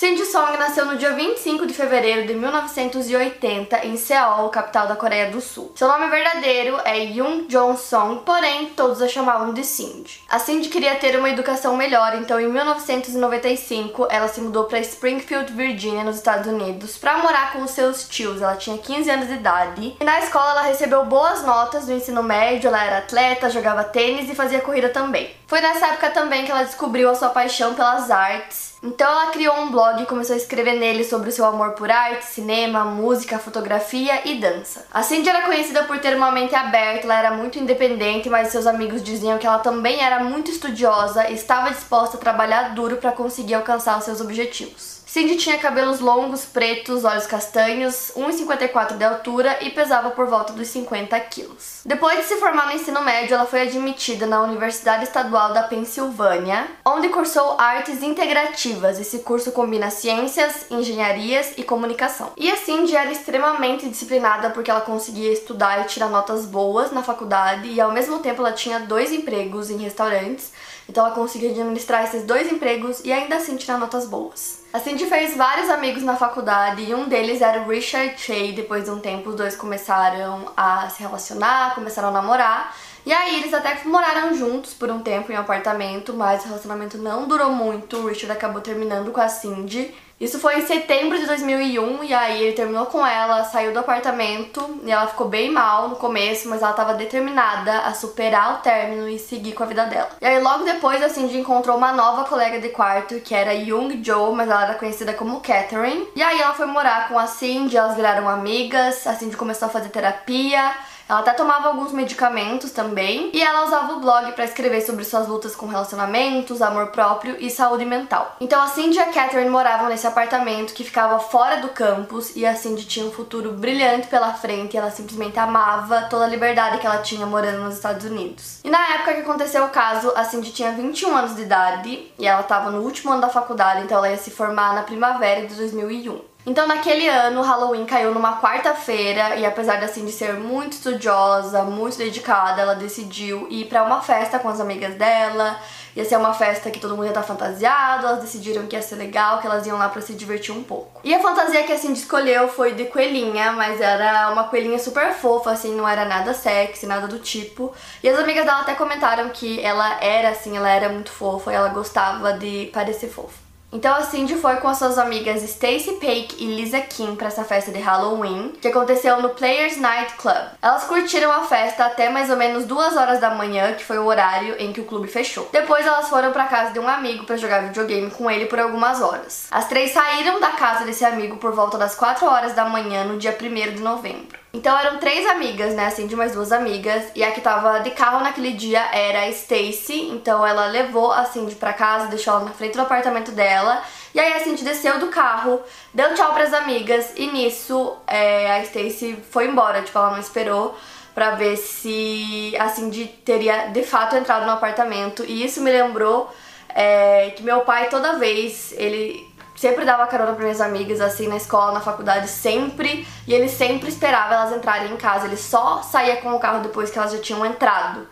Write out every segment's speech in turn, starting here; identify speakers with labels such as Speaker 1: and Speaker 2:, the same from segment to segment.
Speaker 1: Cindy Song nasceu no dia 25 de fevereiro de 1980 em Seul, capital da Coreia do Sul. Seu nome verdadeiro é Yoon Jong Song, porém todos a chamavam de Cindy. A Cindy queria ter uma educação melhor, então em 1995 ela se mudou para Springfield, Virginia, nos Estados Unidos, para morar com os seus tios. Ela tinha 15 anos de idade e na escola ela recebeu boas notas no ensino médio, ela era atleta, jogava tênis e fazia corrida também. Foi nessa época também que ela descobriu a sua paixão pelas artes então ela criou um blog e começou a escrever nele sobre o seu amor por arte, cinema, música, fotografia e dança. A Cindy era conhecida por ter uma mente aberta, ela era muito independente, mas seus amigos diziam que ela também era muito estudiosa e estava disposta a trabalhar duro para conseguir alcançar os seus objetivos. Cindy tinha cabelos longos, pretos, olhos castanhos, 1,54 de altura e pesava por volta dos 50 quilos. Depois de se formar no ensino médio, ela foi admitida na Universidade Estadual da Pensilvânia, onde cursou artes integrativas. Esse curso combina ciências, engenharias e comunicação. E a Cindy era extremamente disciplinada porque ela conseguia estudar e tirar notas boas na faculdade e ao mesmo tempo ela tinha dois empregos em restaurantes, então ela conseguia administrar esses dois empregos e ainda assim tirar notas boas. A Cindy fez vários amigos na faculdade e um deles era o Richard Shea. Depois de um tempo, os dois começaram a se relacionar, começaram a namorar. E aí eles até moraram juntos por um tempo em um apartamento, mas o relacionamento não durou muito. O Richard acabou terminando com a Cindy. Isso foi em setembro de 2001 e aí ele terminou com ela, saiu do apartamento e ela ficou bem mal no começo, mas ela estava determinada a superar o término e seguir com a vida dela. E aí logo depois a Cindy encontrou uma nova colega de quarto que era Young Jo, mas ela era conhecida como Catherine. E aí ela foi morar com a Cindy, elas viraram amigas, a Cindy começou a fazer terapia. Ela até tomava alguns medicamentos também e ela usava o blog para escrever sobre suas lutas com relacionamentos, amor próprio e saúde mental. Então a Cindy e a Catherine moravam nesse apartamento que ficava fora do campus e a Cindy tinha um futuro brilhante pela frente e ela simplesmente amava toda a liberdade que ela tinha morando nos Estados Unidos. E na época que aconteceu o caso, a Cindy tinha 21 anos de idade e ela estava no último ano da faculdade, então ela ia se formar na primavera de 2001. Então, naquele ano, o Halloween caiu numa quarta-feira e apesar assim de ser muito estudiosa, muito dedicada, ela decidiu ir para uma festa com as amigas dela. Ia ser uma festa que todo mundo ia estar fantasiado, elas decidiram que ia ser legal, que elas iam lá para se divertir um pouco. E a fantasia que a Cindy escolheu foi de coelhinha, mas era uma coelhinha super fofa, assim, não era nada sexy, nada do tipo. E as amigas dela até comentaram que ela era assim, ela era muito fofa e ela gostava de parecer fofa. Então a Cindy foi com as suas amigas Stacy Pake e Lisa Kim para essa festa de Halloween, que aconteceu no Players Night Club. Elas curtiram a festa até mais ou menos duas horas da manhã, que foi o horário em que o clube fechou. Depois elas foram para casa de um amigo para jogar videogame com ele por algumas horas. As três saíram da casa desse amigo por volta das 4 horas da manhã no dia 1 de novembro. Então eram três amigas, né, assim, de mais duas amigas, e a que tava de carro naquele dia era a Stacy, então ela levou a Cindy pra casa, deixou ela na frente do apartamento dela, e aí a Cindy desceu do carro, deu tchau pras amigas, e nisso é, a Stacy foi embora, tipo, ela não esperou pra ver se a Cindy teria de fato entrado no apartamento, e isso me lembrou é, que meu pai toda vez, ele sempre dava carona para minhas amigas, assim, na escola, na faculdade, sempre. E ele sempre esperava elas entrarem em casa. Ele só saía com o carro depois que elas já tinham entrado.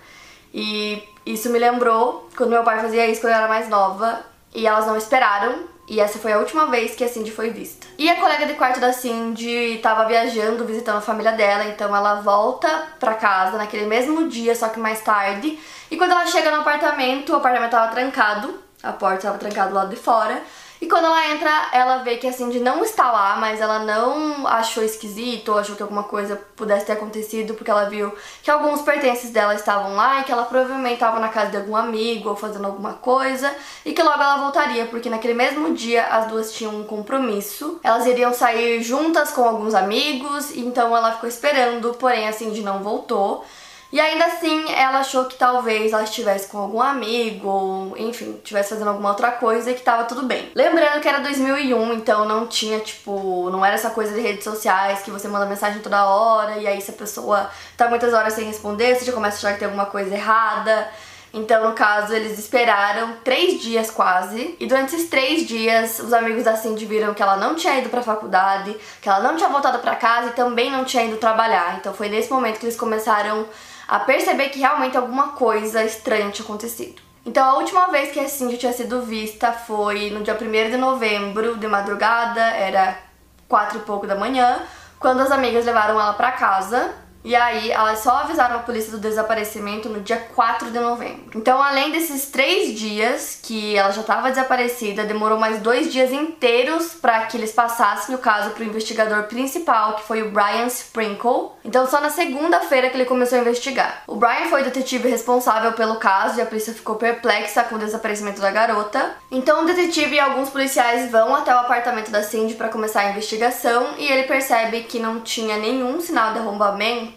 Speaker 1: E isso me lembrou quando meu pai fazia isso quando eu era mais nova. E elas não esperaram. E essa foi a última vez que a Cindy foi vista. E a colega de quarto da Cindy tava viajando, visitando a família dela, então ela volta pra casa naquele mesmo dia, só que mais tarde. E quando ela chega no apartamento, o apartamento tava trancado, a porta tava trancada do lado de fora. E quando ela entra, ela vê que a Cindy não está lá, mas ela não achou esquisito ou achou que alguma coisa pudesse ter acontecido, porque ela viu que alguns pertences dela estavam lá e que ela provavelmente estava na casa de algum amigo ou fazendo alguma coisa e que logo ela voltaria, porque naquele mesmo dia as duas tinham um compromisso. Elas iriam sair juntas com alguns amigos, então ela ficou esperando, porém a Cindy não voltou. E ainda assim, ela achou que talvez ela estivesse com algum amigo, ou enfim, estivesse fazendo alguma outra coisa e que tava tudo bem. Lembrando que era 2001, então não tinha, tipo, não era essa coisa de redes sociais que você manda mensagem toda hora e aí se a pessoa tá muitas horas sem responder, você já começa a achar que tem alguma coisa errada. Então, no caso, eles esperaram três dias quase. E durante esses três dias, os amigos da Cindy viram que ela não tinha ido pra faculdade, que ela não tinha voltado pra casa e também não tinha ido trabalhar. Então, foi nesse momento que eles começaram a perceber que realmente alguma coisa estranha tinha acontecido. Então, a última vez que a Cindy tinha sido vista foi no dia 1 de novembro, de madrugada, era quatro e pouco da manhã, quando as amigas levaram ela pra casa e aí, elas só avisaram a polícia do desaparecimento no dia 4 de novembro. Então, além desses três dias que ela já estava desaparecida, demorou mais dois dias inteiros para que eles passassem o caso para o investigador principal, que foi o Brian Sprinkle. Então, só na segunda-feira que ele começou a investigar. O Brian foi o detetive responsável pelo caso e a polícia ficou perplexa com o desaparecimento da garota. Então, o detetive e alguns policiais vão até o apartamento da Cindy para começar a investigação e ele percebe que não tinha nenhum sinal de arrombamento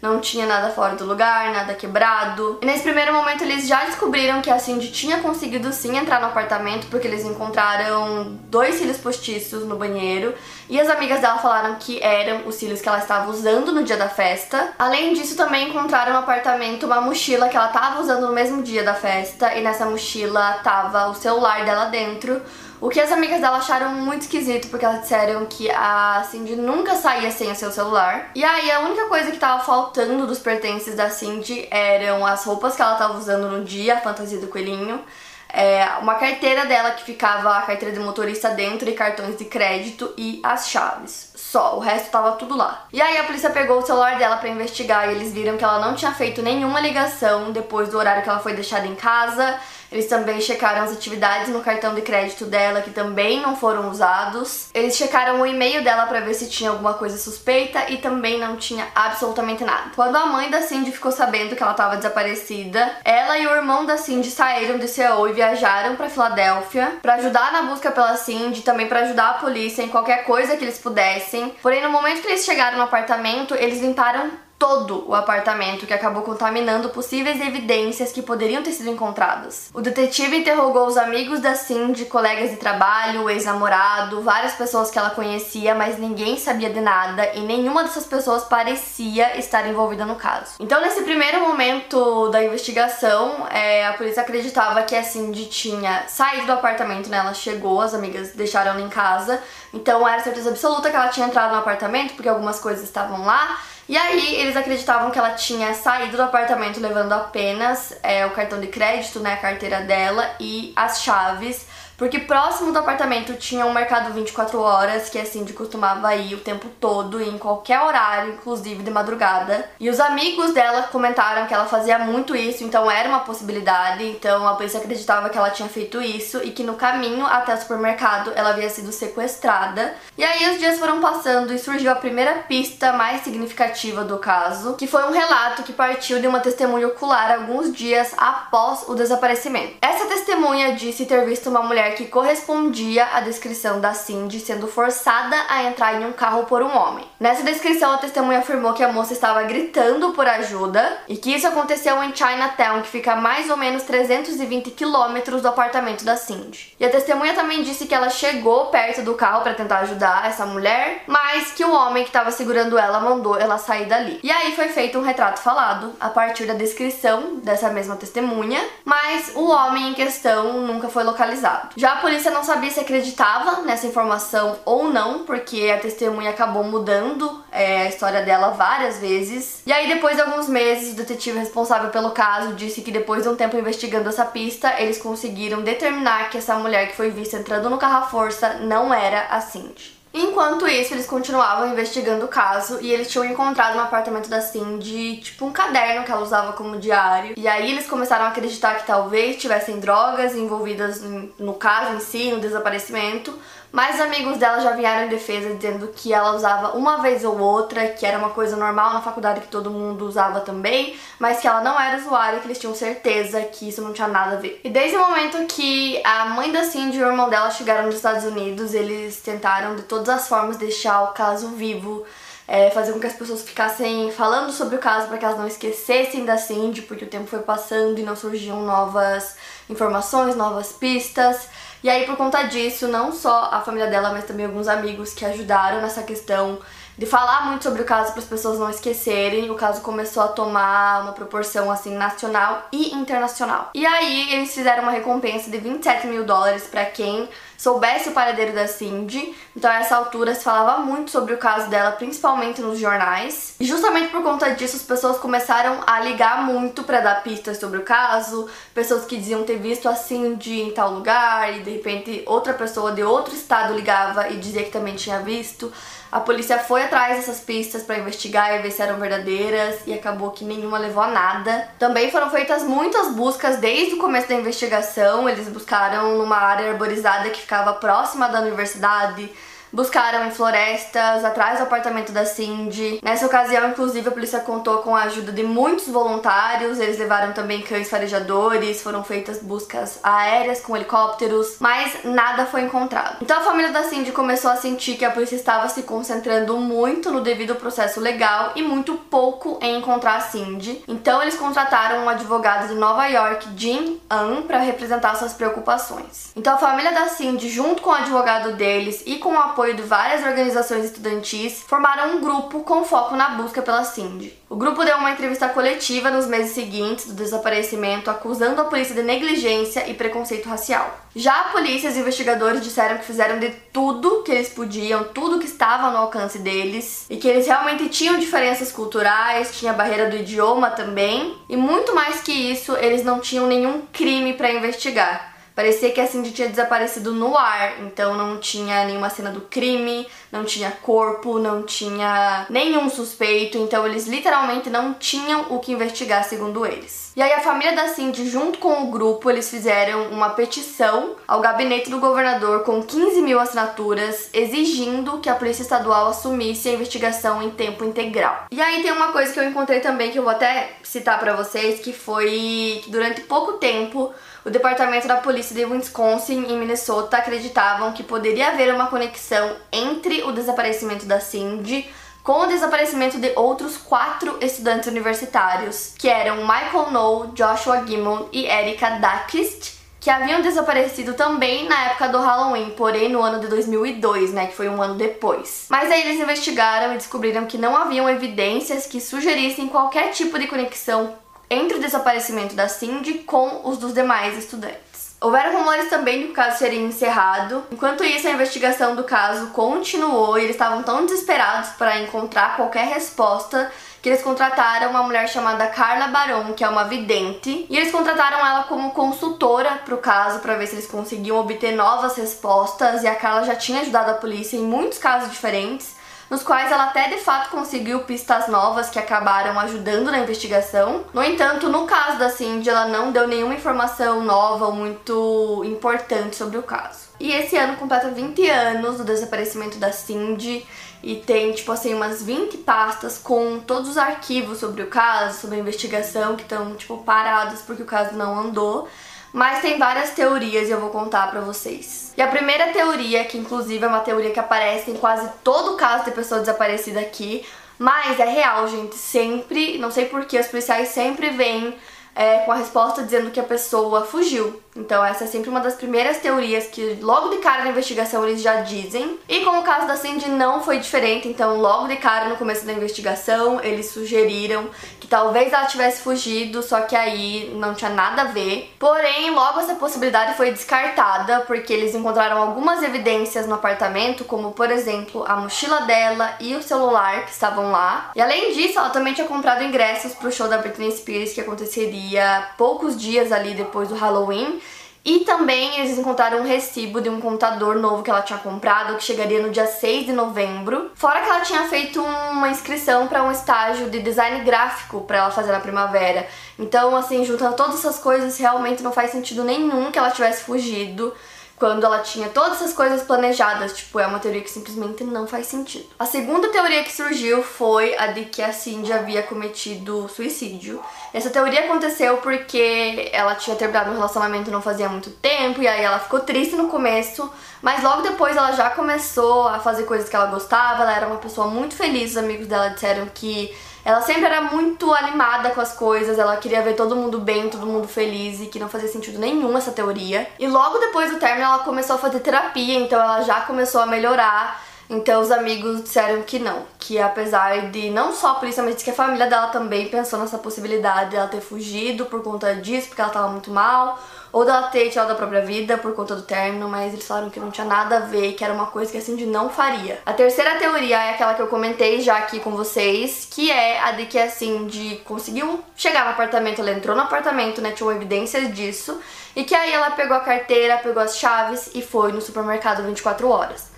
Speaker 1: não tinha nada fora do lugar, nada quebrado. E nesse primeiro momento eles já descobriram que a Cindy tinha conseguido sim entrar no apartamento porque eles encontraram dois cílios postiços no banheiro e as amigas dela falaram que eram os cílios que ela estava usando no dia da festa. Além disso, também encontraram no apartamento uma mochila que ela estava usando no mesmo dia da festa e nessa mochila tava o celular dela dentro o que as amigas dela acharam muito esquisito, porque elas disseram que a Cindy nunca saía sem o seu celular. E aí a única coisa que tava faltando dos pertences da Cindy eram as roupas que ela tava usando no dia, a fantasia do coelhinho. É, uma carteira dela que ficava a carteira de motorista dentro e cartões de crédito e as chaves. Só, o resto tava tudo lá. E aí a polícia pegou o celular dela para investigar e eles viram que ela não tinha feito nenhuma ligação depois do horário que ela foi deixada em casa eles também checaram as atividades no cartão de crédito dela que também não foram usados. Eles checaram o e-mail dela para ver se tinha alguma coisa suspeita e também não tinha absolutamente nada. Quando a mãe da Cindy ficou sabendo que ela estava desaparecida, ela e o irmão da Cindy saíram de Seul e viajaram para Filadélfia para ajudar na busca pela Cindy, também para ajudar a polícia em qualquer coisa que eles pudessem. Porém, no momento que eles chegaram no apartamento, eles limparam todo o apartamento, que acabou contaminando possíveis evidências que poderiam ter sido encontradas. O detetive interrogou os amigos da Cindy, colegas de trabalho, ex-namorado, várias pessoas que ela conhecia, mas ninguém sabia de nada e nenhuma dessas pessoas parecia estar envolvida no caso. Então, nesse primeiro momento da investigação, é, a polícia acreditava que a Cindy tinha saído do apartamento, né? Ela chegou, as amigas deixaram ela em casa, então era certeza absoluta que ela tinha entrado no apartamento porque algumas coisas estavam lá e aí eles acreditavam que ela tinha saído do apartamento levando apenas é, o cartão de crédito, né, a carteira dela e as chaves porque próximo do apartamento tinha um mercado 24 horas, que assim, de costumava ir o tempo todo, em qualquer horário, inclusive de madrugada. E os amigos dela comentaram que ela fazia muito isso, então era uma possibilidade. Então a polícia acreditava que ela tinha feito isso e que no caminho até o supermercado ela havia sido sequestrada. E aí os dias foram passando e surgiu a primeira pista mais significativa do caso, que foi um relato que partiu de uma testemunha ocular alguns dias após o desaparecimento. Essa testemunha disse ter visto uma mulher mulher que correspondia à descrição da Cindy sendo forçada a entrar em um carro por um homem. Nessa descrição, a testemunha afirmou que a moça estava gritando por ajuda e que isso aconteceu em Chinatown, que fica a mais ou menos 320 quilômetros do apartamento da Cindy. E a testemunha também disse que ela chegou perto do carro para tentar ajudar essa mulher, mas que o homem que estava segurando ela mandou ela sair dali. E aí foi feito um retrato falado a partir da descrição dessa mesma testemunha, mas o homem em questão nunca foi localizado. Já a polícia não sabia se acreditava nessa informação ou não, porque a testemunha acabou mudando é, a história dela várias vezes. E aí, depois de alguns meses, o detetive responsável pelo caso disse que depois de um tempo investigando essa pista, eles conseguiram determinar que essa mulher que foi vista entrando no carro à força não era a Cindy. Enquanto isso, eles continuavam investigando o caso e eles tinham encontrado no apartamento da Cindy, tipo, um caderno que ela usava como diário. E aí eles começaram a acreditar que talvez tivessem drogas envolvidas no caso em si, no desaparecimento, mas amigos dela já vieram em defesa dizendo que ela usava uma vez ou outra, que era uma coisa normal na faculdade que todo mundo usava também, mas que ela não era usuária, que eles tinham certeza que isso não tinha nada a ver. E desde o momento que a mãe da Cindy e o irmão dela chegaram nos Estados Unidos, eles tentaram de todas as formas deixar o caso vivo é, fazer com que as pessoas ficassem falando sobre o caso para que elas não esquecessem da Cindy, porque o tempo foi passando e não surgiam novas informações, novas pistas. E aí, por conta disso, não só a família dela, mas também alguns amigos que ajudaram nessa questão de falar muito sobre o caso para as pessoas não esquecerem. O caso começou a tomar uma proporção assim nacional e internacional. E aí eles fizeram uma recompensa de 27 mil dólares para quem soubesse o paradeiro da Cindy. Então, a essa altura se falava muito sobre o caso dela, principalmente nos jornais. E justamente por conta disso, as pessoas começaram a ligar muito para dar pistas sobre o caso. Pessoas que diziam ter visto a Cindy em tal lugar e de repente outra pessoa de outro estado ligava e dizia que também tinha visto. A polícia foi atrás dessas pistas para investigar e ver se eram verdadeiras e acabou que nenhuma levou a nada. Também foram feitas muitas buscas desde o começo da investigação. Eles buscaram numa área arborizada que ficava próxima da universidade buscaram em florestas, atrás do apartamento da Cindy. Nessa ocasião, inclusive, a polícia contou com a ajuda de muitos voluntários, eles levaram também cães farejadores, foram feitas buscas aéreas com helicópteros, mas nada foi encontrado. Então a família da Cindy começou a sentir que a polícia estava se concentrando muito no devido processo legal e muito pouco em encontrar a Cindy. Então eles contrataram um advogado de Nova York, Jim An, para representar suas preocupações. Então a família da Cindy, junto com o advogado deles e com o apoio de várias organizações estudantis, formaram um grupo com foco na busca pela Cindy. O grupo deu uma entrevista coletiva nos meses seguintes do desaparecimento, acusando a polícia de negligência e preconceito racial. Já a polícia e os investigadores disseram que fizeram de tudo que eles podiam, tudo que estava no alcance deles, e que eles realmente tinham diferenças culturais, tinha a barreira do idioma também, e muito mais que isso, eles não tinham nenhum crime para investigar. Parecia que a Cindy tinha desaparecido no ar, então não tinha nenhuma cena do crime, não tinha corpo, não tinha nenhum suspeito, então eles literalmente não tinham o que investigar, segundo eles. E aí a família da Cindy, junto com o grupo, eles fizeram uma petição ao gabinete do governador com 15 mil assinaturas, exigindo que a polícia estadual assumisse a investigação em tempo integral. E aí tem uma coisa que eu encontrei também que eu vou até citar para vocês, que foi que durante pouco tempo o departamento da polícia de Wisconsin e Minnesota acreditavam que poderia haver uma conexão entre o desaparecimento da Cindy com o desaparecimento de outros quatro estudantes universitários, que eram Michael Noll, Joshua Gimmon e Erika Dakist, que haviam desaparecido também na época do Halloween, porém no ano de 2002, né, que foi um ano depois. Mas aí eles investigaram e descobriram que não haviam evidências que sugerissem qualquer tipo de conexão entre o desaparecimento da Cindy com os dos demais estudantes. Houveram rumores também que o caso seria encerrado. Enquanto isso, a investigação do caso continuou e eles estavam tão desesperados para encontrar qualquer resposta que eles contrataram uma mulher chamada Carla Baron, que é uma vidente, e eles contrataram ela como consultora para o caso para ver se eles conseguiam obter novas respostas. E a Carla já tinha ajudado a polícia em muitos casos diferentes nos quais ela até de fato conseguiu pistas novas que acabaram ajudando na investigação. No entanto, no caso da Cindy, ela não deu nenhuma informação nova ou muito importante sobre o caso. E esse ano completa 20 anos do desaparecimento da Cindy e tem, tipo assim, umas 20 pastas com todos os arquivos sobre o caso, sobre a investigação que estão, tipo, parados porque o caso não andou. Mas tem várias teorias e eu vou contar pra vocês. E a primeira teoria, que inclusive é uma teoria que aparece em quase todo caso de pessoa desaparecida aqui, mas é real, gente. Sempre, não sei porquê, os policiais sempre vêm é, com a resposta dizendo que a pessoa fugiu. Então essa é sempre uma das primeiras teorias que logo de cara na investigação eles já dizem. E com o caso da Cindy não foi diferente, então logo de cara no começo da investigação eles sugeriram que talvez ela tivesse fugido, só que aí não tinha nada a ver. Porém, logo essa possibilidade foi descartada porque eles encontraram algumas evidências no apartamento, como por exemplo a mochila dela e o celular que estavam lá. E além disso, ela também tinha comprado ingressos pro show da Britney Spears que aconteceria poucos dias ali depois do Halloween. E também eles encontraram um recibo de um computador novo que ela tinha comprado, que chegaria no dia 6 de novembro. Fora que ela tinha feito uma inscrição para um estágio de design gráfico para ela fazer na primavera. Então, assim, juntando todas essas coisas, realmente não faz sentido nenhum que ela tivesse fugido quando ela tinha todas essas coisas planejadas. Tipo, é uma teoria que simplesmente não faz sentido. A segunda teoria que surgiu foi a de que a Cindy havia cometido suicídio. Essa teoria aconteceu porque ela tinha terminado um relacionamento não fazia muito tempo e aí ela ficou triste no começo, mas logo depois ela já começou a fazer coisas que ela gostava, ela era uma pessoa muito feliz, os amigos dela disseram que ela sempre era muito animada com as coisas, ela queria ver todo mundo bem, todo mundo feliz e que não fazia sentido nenhum essa teoria. E logo depois do término ela começou a fazer terapia, então ela já começou a melhorar. Então os amigos disseram que não, que apesar de não só por isso, mas que a família dela também pensou nessa possibilidade dela ter fugido por conta disso, porque ela tava muito mal, ou dela ter tirado a própria vida por conta do término, mas eles falaram que não tinha nada a ver, que era uma coisa que a Cindy não faria. A terceira teoria é aquela que eu comentei já aqui com vocês, que é a de que a Cindy conseguiu chegar no apartamento, ela entrou no apartamento, né, tinham evidências disso, e que aí ela pegou a carteira, pegou as chaves e foi no supermercado 24 horas.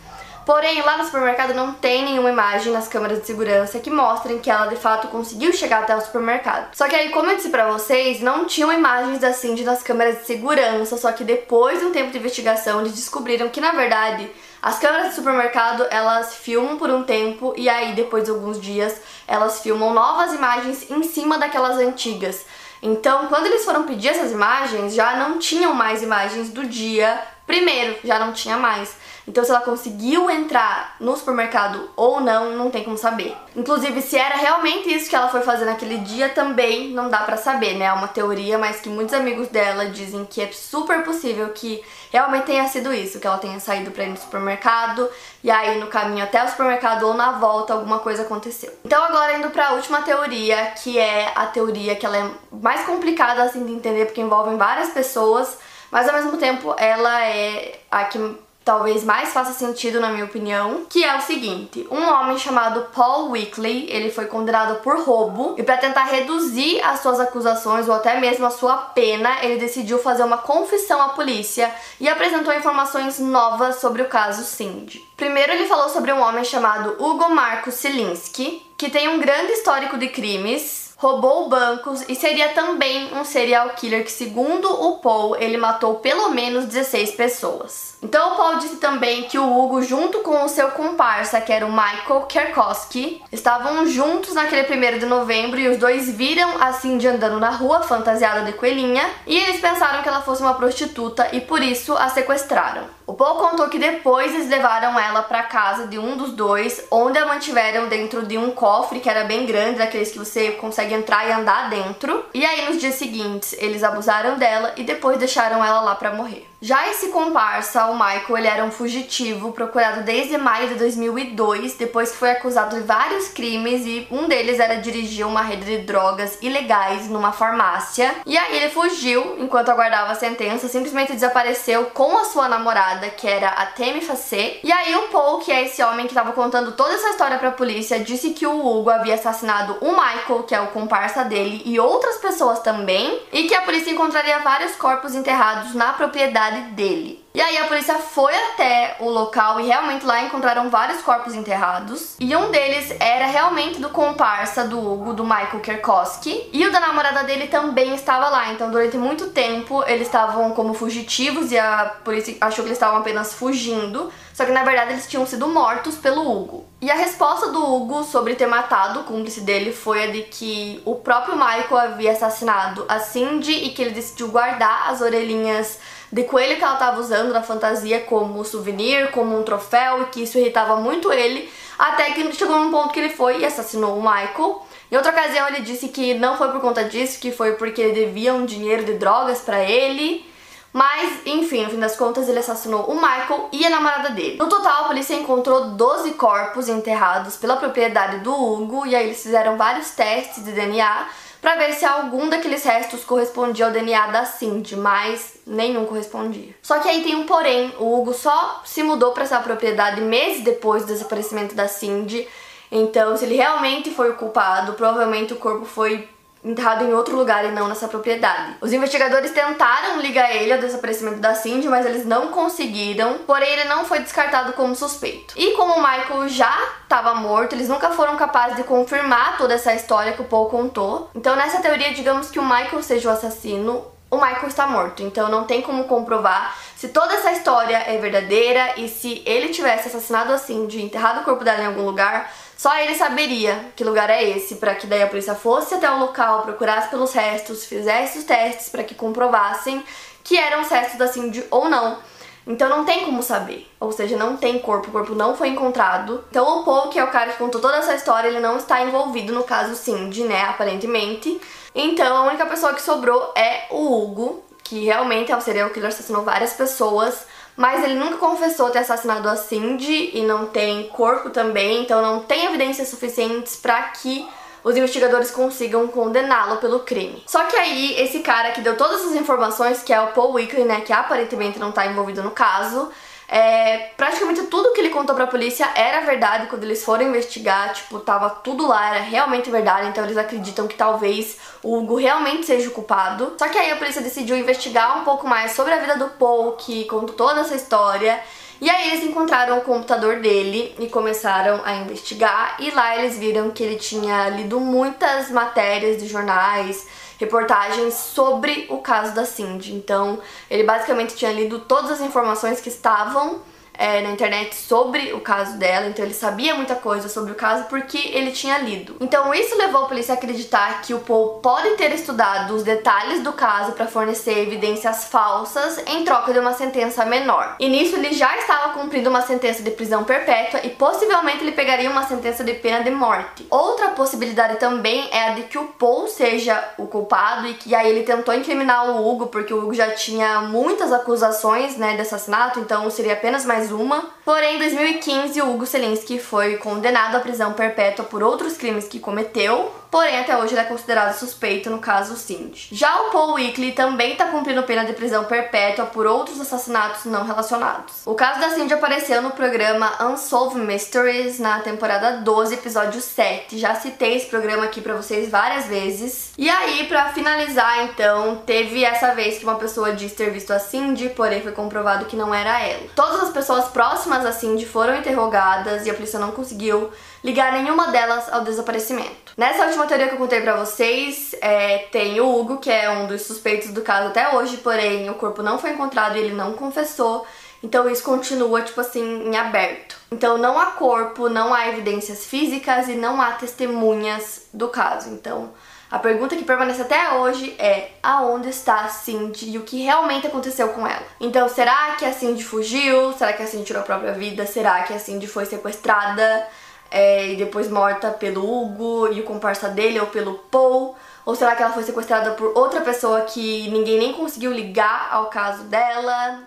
Speaker 1: Porém, lá no supermercado não tem nenhuma imagem nas câmeras de segurança que mostrem que ela de fato conseguiu chegar até o supermercado. Só que aí, como eu disse pra vocês, não tinham imagens da Cindy nas câmeras de segurança, só que depois de um tempo de investigação, eles descobriram que na verdade as câmeras de supermercado elas filmam por um tempo e aí depois de alguns dias elas filmam novas imagens em cima daquelas antigas. Então, quando eles foram pedir essas imagens, já não tinham mais imagens do dia primeiro, já não tinha mais. Então, se ela conseguiu entrar no supermercado ou não, não tem como saber. Inclusive, se era realmente isso que ela foi fazer naquele dia, também não dá pra saber, né? É uma teoria, mas que muitos amigos dela dizem que é super possível que realmente tenha sido isso, que ela tenha saído pra ir no supermercado e aí no caminho até o supermercado ou na volta alguma coisa aconteceu. Então, agora indo pra última teoria, que é a teoria que ela é mais complicada assim de entender porque envolve várias pessoas, mas ao mesmo tempo ela é a que talvez mais faça sentido na minha opinião, que é o seguinte: um homem chamado Paul Wickley, ele foi condenado por roubo e para tentar reduzir as suas acusações ou até mesmo a sua pena, ele decidiu fazer uma confissão à polícia e apresentou informações novas sobre o caso Cindy. Primeiro ele falou sobre um homem chamado Hugo Marco Silinski, que tem um grande histórico de crimes roubou bancos e seria também um serial killer que, segundo o Paul, ele matou pelo menos 16 pessoas. Então o Paul disse também que o Hugo, junto com o seu comparsa, que era o Michael Kerkowski, estavam juntos naquele primeiro de novembro e os dois viram a Cindy andando na rua fantasiada de coelhinha e eles pensaram que ela fosse uma prostituta e por isso a sequestraram. O Paul contou que depois eles levaram ela para casa de um dos dois, onde a mantiveram dentro de um cofre que era bem grande, daqueles que você consegue entrar e andar dentro. E aí nos dias seguintes eles abusaram dela e depois deixaram ela lá para morrer. Já esse comparsa, o Michael, ele era um fugitivo procurado desde maio de 2002, depois que foi acusado de vários crimes e um deles era dirigir uma rede de drogas ilegais numa farmácia. E aí ele fugiu enquanto aguardava a sentença, simplesmente desapareceu com a sua namorada, que era a Temi Facet. E aí o Paul, que é esse homem que estava contando toda essa história para a polícia, disse que o Hugo havia assassinado o Michael, que é o comparsa dele, e outras pessoas também, e que a polícia encontraria vários corpos enterrados na propriedade dele. E aí a polícia foi até o local e realmente lá encontraram vários corpos enterrados. E um deles era realmente do comparsa do Hugo, do Michael Kerkowski. E o da namorada dele também estava lá. Então durante muito tempo eles estavam como fugitivos e a polícia achou que eles estavam apenas fugindo. Só que na verdade eles tinham sido mortos pelo Hugo. E a resposta do Hugo sobre ter matado o cúmplice dele foi a de que o próprio Michael havia assassinado a Cindy e que ele decidiu guardar as orelhinhas de coelho que ela estava usando na fantasia como souvenir, como um troféu, e que isso irritava muito ele, até que chegou num ponto que ele foi e assassinou o Michael. Em outra ocasião ele disse que não foi por conta disso, que foi porque ele devia um dinheiro de drogas para ele. Mas, enfim, no fim das contas, ele assassinou o Michael e a namorada dele. No total, a polícia encontrou 12 corpos enterrados pela propriedade do Hugo, e aí eles fizeram vários testes de DNA para ver se algum daqueles restos correspondia ao DNA da Cindy, mas nenhum correspondia. Só que aí tem um porém, o Hugo só se mudou para essa propriedade meses depois do desaparecimento da Cindy. Então, se ele realmente foi o culpado, provavelmente o corpo foi enterrado em outro lugar e não nessa propriedade. Os investigadores tentaram ligar ele ao desaparecimento da Cindy, mas eles não conseguiram, porém ele não foi descartado como suspeito. E como o Michael já estava morto, eles nunca foram capazes de confirmar toda essa história que o Paul contou. Então nessa teoria, digamos que o Michael seja o assassino, o Michael está morto. Então não tem como comprovar se toda essa história é verdadeira e se ele tivesse assassinado a Cindy, enterrado o corpo dela em algum lugar, só ele saberia que lugar é esse, para que daí a polícia fosse até o local, procurasse pelos restos, fizesse os testes para que comprovassem que eram os restos da Cindy ou não. Então não tem como saber. Ou seja, não tem corpo, o corpo não foi encontrado. Então o Paul, que é o cara que contou toda essa história, ele não está envolvido no caso Cindy, né, aparentemente. Então a única pessoa que sobrou é o Hugo, que realmente é um serial killer, assassinou várias pessoas, mas ele nunca confessou ter assassinado a Cindy e não tem corpo também, então não tem evidências suficientes para que os investigadores consigam condená-lo pelo crime. Só que aí, esse cara que deu todas essas informações, que é o Paul Weekly, né, que aparentemente não tá envolvido no caso, é, praticamente tudo que ele contou pra polícia era verdade quando eles foram investigar, tipo, tava tudo lá, era realmente verdade, então eles acreditam que talvez o Hugo realmente seja o culpado. Só que aí a polícia decidiu investigar um pouco mais sobre a vida do Paul, que contou toda essa história, e aí eles encontraram o computador dele e começaram a investigar, e lá eles viram que ele tinha lido muitas matérias de jornais, reportagens sobre o caso da Cindy. Então, ele basicamente tinha lido todas as informações que estavam é, na internet sobre o caso dela, então ele sabia muita coisa sobre o caso porque ele tinha lido. Então isso levou a polícia a acreditar que o Paul pode ter estudado os detalhes do caso para fornecer evidências falsas em troca de uma sentença menor. E nisso ele já estava cumprindo uma sentença de prisão perpétua e possivelmente ele pegaria uma sentença de pena de morte. Outra possibilidade também é a de que o Paul seja o culpado e que aí ele tentou incriminar o Hugo porque o Hugo já tinha muitas acusações, né, de assassinato, então seria apenas mais uma. Porém, em 2015, o Hugo Selinski foi condenado à prisão perpétua por outros crimes que cometeu, porém até hoje ele é considerado suspeito no caso Cindy. Já o Paul Weekly também está cumprindo pena de prisão perpétua por outros assassinatos não relacionados. O caso da Cindy apareceu no programa Unsolved Mysteries na temporada 12, episódio 7. Já citei esse programa aqui para vocês várias vezes. E aí, para finalizar, então, teve essa vez que uma pessoa disse ter visto a Cindy, porém foi comprovado que não era ela. Todas as pessoas próximas a Cindy foram interrogadas e a polícia não conseguiu ligar nenhuma delas ao desaparecimento. Nessa última teoria que eu contei pra vocês, é, tem o Hugo, que é um dos suspeitos do caso até hoje, porém o corpo não foi encontrado e ele não confessou. Então isso continua, tipo assim, em aberto. Então não há corpo, não há evidências físicas e não há testemunhas do caso. Então a pergunta que permanece até hoje é aonde está a Cindy e o que realmente aconteceu com ela. Então será que a Cindy fugiu? Será que a Cindy tirou a própria vida? Será que a Cindy foi sequestrada? É, e depois morta pelo Hugo e o comparsa dele ou pelo Paul? Ou será que ela foi sequestrada por outra pessoa que ninguém nem conseguiu ligar ao caso dela?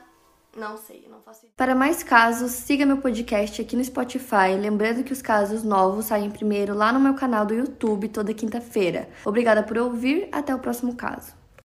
Speaker 1: Não sei, não faço ideia.
Speaker 2: Para mais casos, siga meu podcast aqui no Spotify. Lembrando que os casos novos saem primeiro lá no meu canal do YouTube toda quinta-feira. Obrigada por ouvir, até o próximo caso.